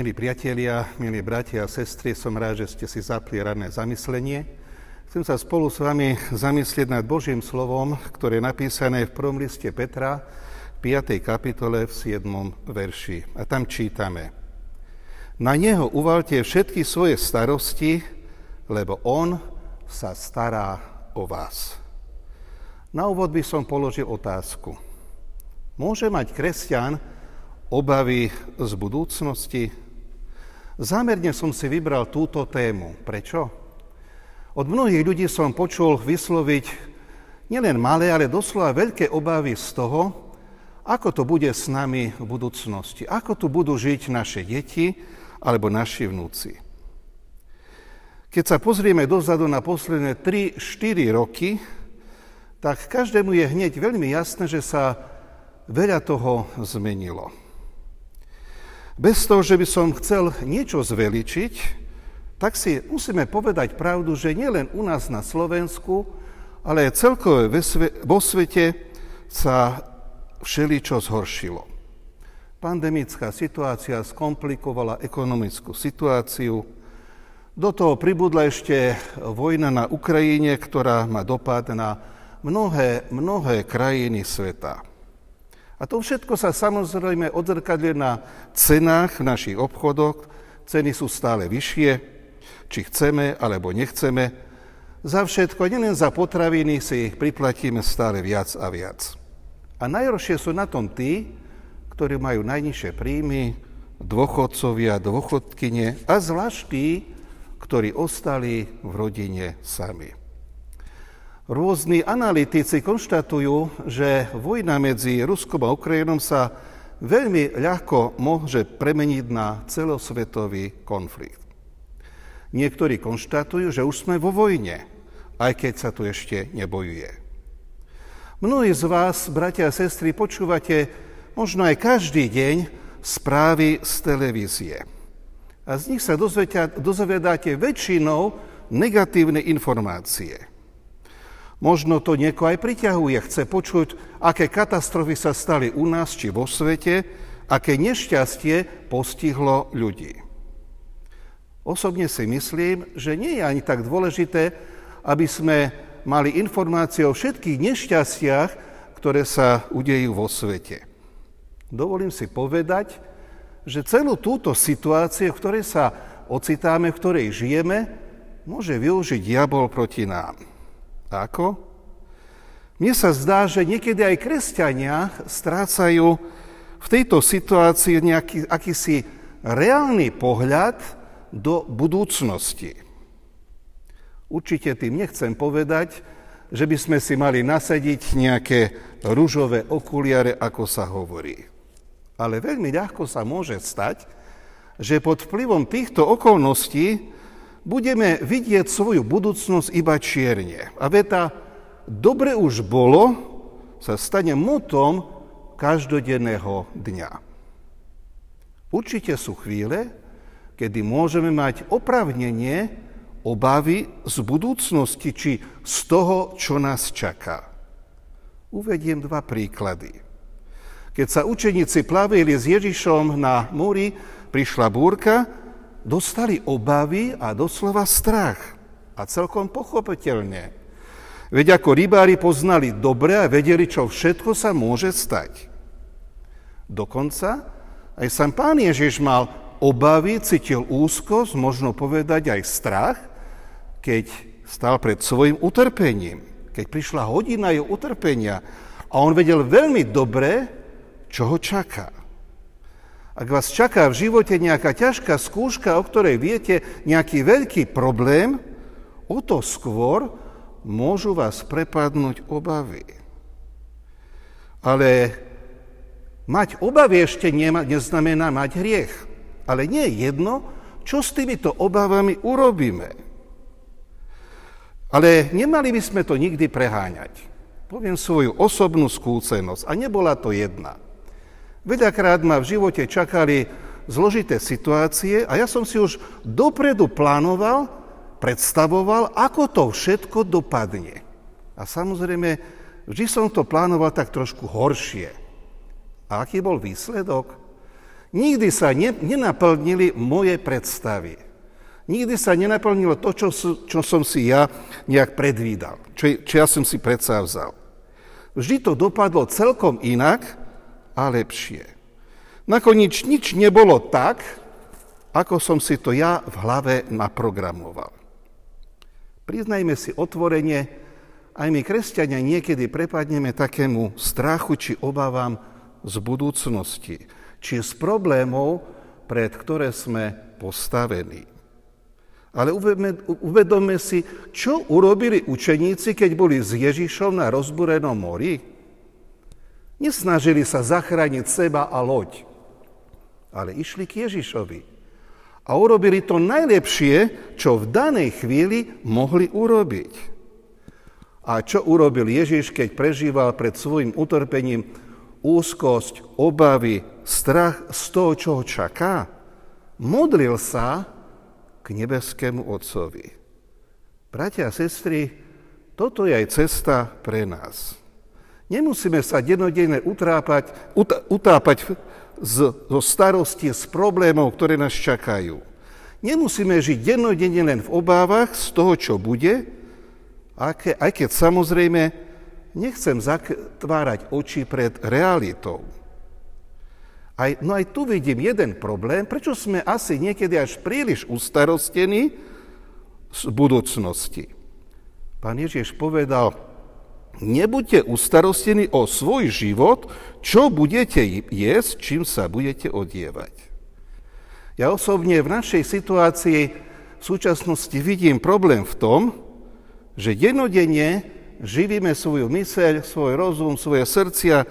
Milí priatelia, milí bratia a sestry, som rád, že ste si zapli ranné zamyslenie. Chcem sa spolu s vami zamyslieť nad Božím slovom, ktoré je napísané v prvom liste Petra, 5. kapitole v 7. verši. A tam čítame. Na neho uvalte všetky svoje starosti, lebo on sa stará o vás. Na úvod by som položil otázku. Môže mať kresťan obavy z budúcnosti? Zámerne som si vybral túto tému. Prečo? Od mnohých ľudí som počul vysloviť nielen malé, ale doslova veľké obavy z toho, ako to bude s nami v budúcnosti, ako tu budú žiť naše deti alebo naši vnúci. Keď sa pozrieme dozadu na posledné 3-4 roky, tak každému je hneď veľmi jasné, že sa veľa toho zmenilo. Bez toho, že by som chcel niečo zveličiť, tak si musíme povedať pravdu, že nielen u nás na Slovensku, ale aj celkové vo svete sa všeličo zhoršilo. Pandemická situácia skomplikovala ekonomickú situáciu. Do toho pribudla ešte vojna na Ukrajine, ktorá má dopad na mnohé, mnohé krajiny sveta. A to všetko sa samozrejme odzrkadľuje na cenách v našich obchodoch. Ceny sú stále vyššie, či chceme alebo nechceme. Za všetko, nielen za potraviny, si ich priplatíme stále viac a viac. A najhoršie sú na tom tí, ktorí majú najnižšie príjmy, dôchodcovia, dôchodkyne a zvlášť tí, ktorí ostali v rodine sami. Rôzni analytici konštatujú, že vojna medzi Ruskom a Ukrajinom sa veľmi ľahko môže premeniť na celosvetový konflikt. Niektorí konštatujú, že už sme vo vojne, aj keď sa tu ešte nebojuje. Mnohí z vás, bratia a sestry, počúvate možno aj každý deň správy z televízie. A z nich sa dozvedáte väčšinou negatívne informácie. Možno to nieko aj priťahuje, chce počuť, aké katastrofy sa stali u nás či vo svete, aké nešťastie postihlo ľudí. Osobne si myslím, že nie je ani tak dôležité, aby sme mali informácie o všetkých nešťastiach, ktoré sa udejú vo svete. Dovolím si povedať, že celú túto situáciu, v ktorej sa ocitáme, v ktorej žijeme, môže využiť diabol proti nám. Ako? Mne sa zdá, že niekedy aj kresťania strácajú v tejto situácii nejaký akýsi reálny pohľad do budúcnosti. Určite tým nechcem povedať, že by sme si mali nasadiť nejaké rúžové okuliare, ako sa hovorí. Ale veľmi ľahko sa môže stať, že pod vplyvom týchto okolností budeme vidieť svoju budúcnosť iba čierne. A veta dobre už bolo sa stane motom každodenného dňa. Určite sú chvíle, kedy môžeme mať opravnenie obavy z budúcnosti či z toho, čo nás čaká. Uvediem dva príklady. Keď sa učeníci plavili s Ježišom na múri, prišla búrka dostali obavy a doslova strach. A celkom pochopiteľne. Veď ako rybári poznali dobre a vedeli, čo všetko sa môže stať. Dokonca aj sám pán Ježiš mal obavy, cítil úzkosť, možno povedať aj strach, keď stal pred svojim utrpením, keď prišla hodina jeho utrpenia a on vedel veľmi dobre, čo ho čaká. Ak vás čaká v živote nejaká ťažká skúška, o ktorej viete nejaký veľký problém, o to skôr môžu vás prepadnúť obavy. Ale mať obavy ešte neznamená mať hriech. Ale nie je jedno, čo s týmito obavami urobíme. Ale nemali by sme to nikdy preháňať. Poviem svoju osobnú skúsenosť. A nebola to jedna. Veľakrát ma v živote čakali zložité situácie a ja som si už dopredu plánoval, predstavoval, ako to všetko dopadne. A samozrejme, vždy som to plánoval tak trošku horšie. A aký bol výsledok? Nikdy sa ne, nenaplnili moje predstavy. Nikdy sa nenaplnilo to, čo, čo som si ja nejak predvídal, čo, čo ja som si vzal. Vždy to dopadlo celkom inak a lepšie. Nakoniec nič nebolo tak, ako som si to ja v hlave naprogramoval. Priznajme si otvorenie, aj my kresťania niekedy prepadneme takému strachu či obavám z budúcnosti, či z problémov, pred ktoré sme postavení. Ale uvedome si, čo urobili učeníci, keď boli s Ježišom na rozbúrenom mori. Nesnažili sa zachrániť seba a loď, ale išli k Ježišovi. A urobili to najlepšie, čo v danej chvíli mohli urobiť. A čo urobil Ježiš, keď prežíval pred svojim utrpením úzkosť, obavy, strach z toho, čo ho čaká? Modlil sa k nebeskému Otcovi. Bratia a sestry, toto je aj cesta pre nás. Nemusíme sa denodenne utrápať, utápať z, zo starosti, z problémov, ktoré nás čakajú. Nemusíme žiť dennodenne len v obávach z toho, čo bude, aj keď samozrejme nechcem zatvárať oči pred realitou. Aj, no aj tu vidím jeden problém, prečo sme asi niekedy až príliš ustarostení z budúcnosti. Pán Ježiš povedal, nebuďte ustarostení o svoj život, čo budete jesť, čím sa budete odievať. Ja osobne v našej situácii v súčasnosti vidím problém v tom, že denodenne živíme svoju myseľ, svoj rozum, svoje srdcia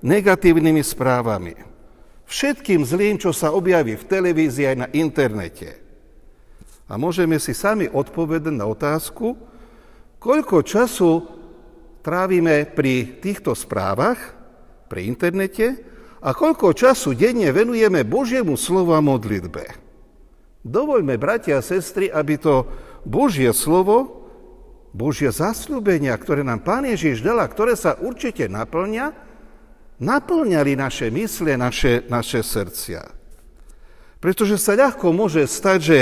negatívnymi správami všetkým zlým, čo sa objaví v televízii aj na internete. A môžeme si sami odpovedať na otázku, koľko času trávime pri týchto správach, pri internete a koľko času denne venujeme Božiemu slovu a modlitbe. Dovoľme, bratia a sestry, aby to Božie slovo, Božie zasľúbenia, ktoré nám Pán Ježiš dala, ktoré sa určite naplňa, naplňali naše mysle, naše, naše srdcia. Pretože sa ľahko môže stať, že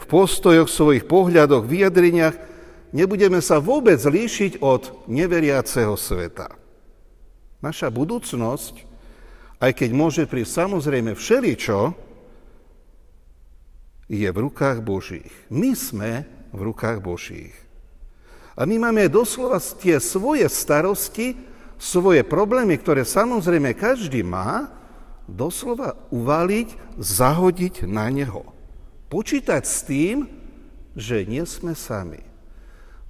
v postojoch, svojich pohľadoch, vyjadreniach nebudeme sa vôbec líšiť od neveriaceho sveta. Naša budúcnosť, aj keď môže prísť samozrejme všeličo, je v rukách Božích. My sme v rukách Božích. A my máme doslova tie svoje starosti, svoje problémy, ktoré samozrejme každý má, doslova uvaliť, zahodiť na neho. Počítať s tým, že nie sme sami.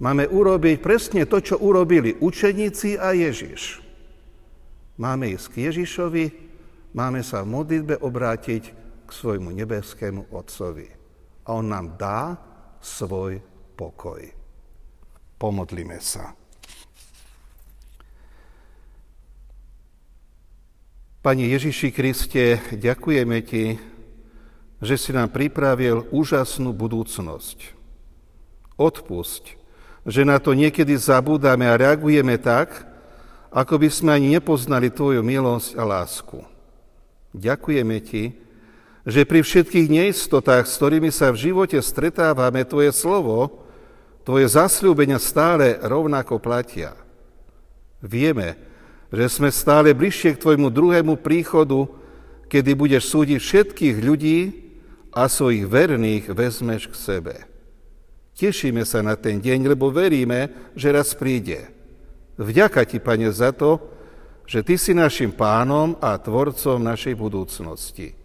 Máme urobiť presne to, čo urobili učeníci a Ježiš. Máme ísť k Ježišovi, máme sa v modlitbe obrátiť k svojmu nebeskému Otcovi. A On nám dá svoj pokoj. Pomodlíme sa. Pani Ježiši Kriste, ďakujeme Ti, že si nám pripravil úžasnú budúcnosť. Odpusť, že na to niekedy zabúdame a reagujeme tak, ako by sme ani nepoznali Tvoju milosť a lásku. Ďakujeme Ti, že pri všetkých neistotách, s ktorými sa v živote stretávame, Tvoje slovo, Tvoje zasľúbenia stále rovnako platia. Vieme, že sme stále bližšie k Tvojmu druhému príchodu, kedy budeš súdiť všetkých ľudí a svojich verných vezmeš k sebe. Tešíme sa na ten deň, lebo veríme, že raz príde. Vďaka Ti, Pane, za to, že Ty si našim pánom a tvorcom našej budúcnosti.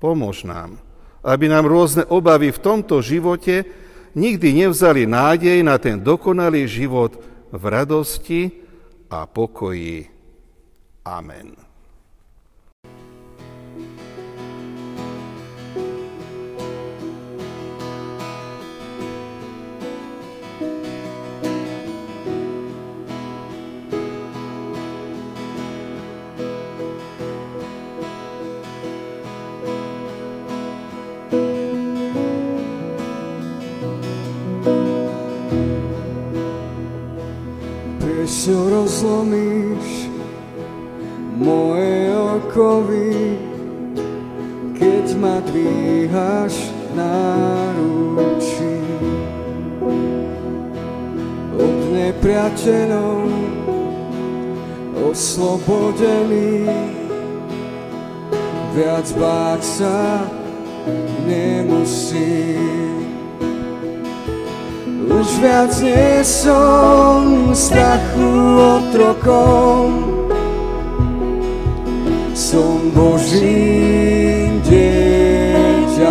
Pomôž nám, aby nám rôzne obavy v tomto živote nikdy nevzali nádej na ten dokonalý život v radosti a pokoji. Amen. Prečo rozlomíš moje okovy keď ma dvíhaš na ruči. Od nepriateľov oslobodený, viac báť sa nemusí. Už viac nie som strachu otrokom, som Božím dieťaťom.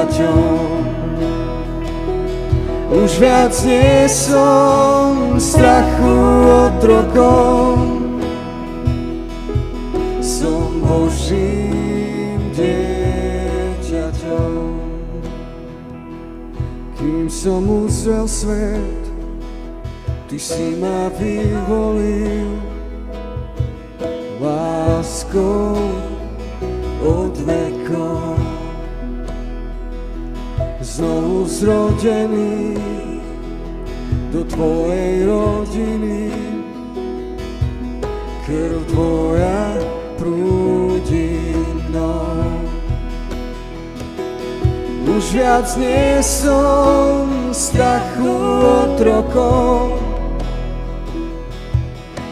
Už viac nie som strachu otrokom, som Božím dieťaťom. Kým som uzrel svet, Ty si ma vyvolil láskou od vekov. Znovu zrodený do Tvojej rodiny, krv Tvoja prúdi mnou. Už viac nie som strachu otrokom,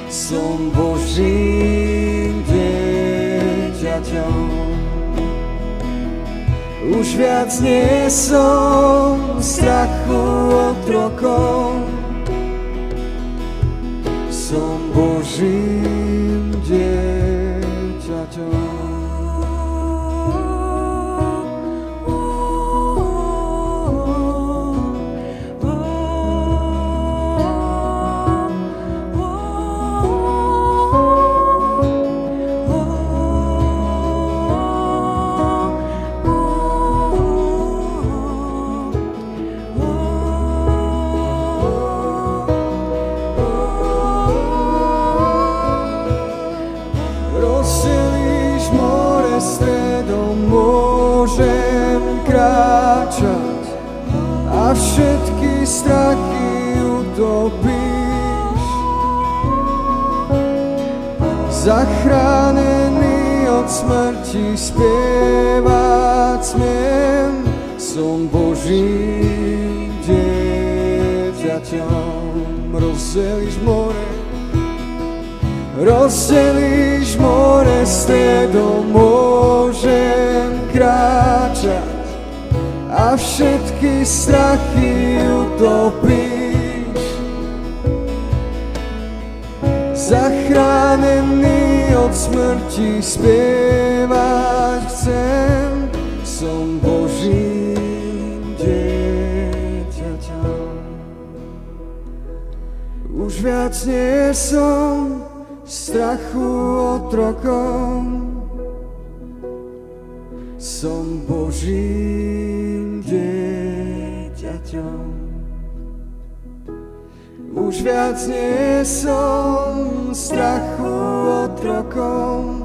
som Božím dieťaťom. Už viac nie som strachu otrokom, som Božím stredom, môžem kráčať a všetky strachy utopíš. Zachránený od smrti spievať smiem, som Božím dieťaťom. Rozdelíš more Rozdelíš more stredom, môžem kráčať a všetky strachy utopíš. Zachránený od smrti spievať chcem, som Božím. Už viac nie som strachu otrokom, som Božím dieťaťom. Už viac nie som strachu otrokom,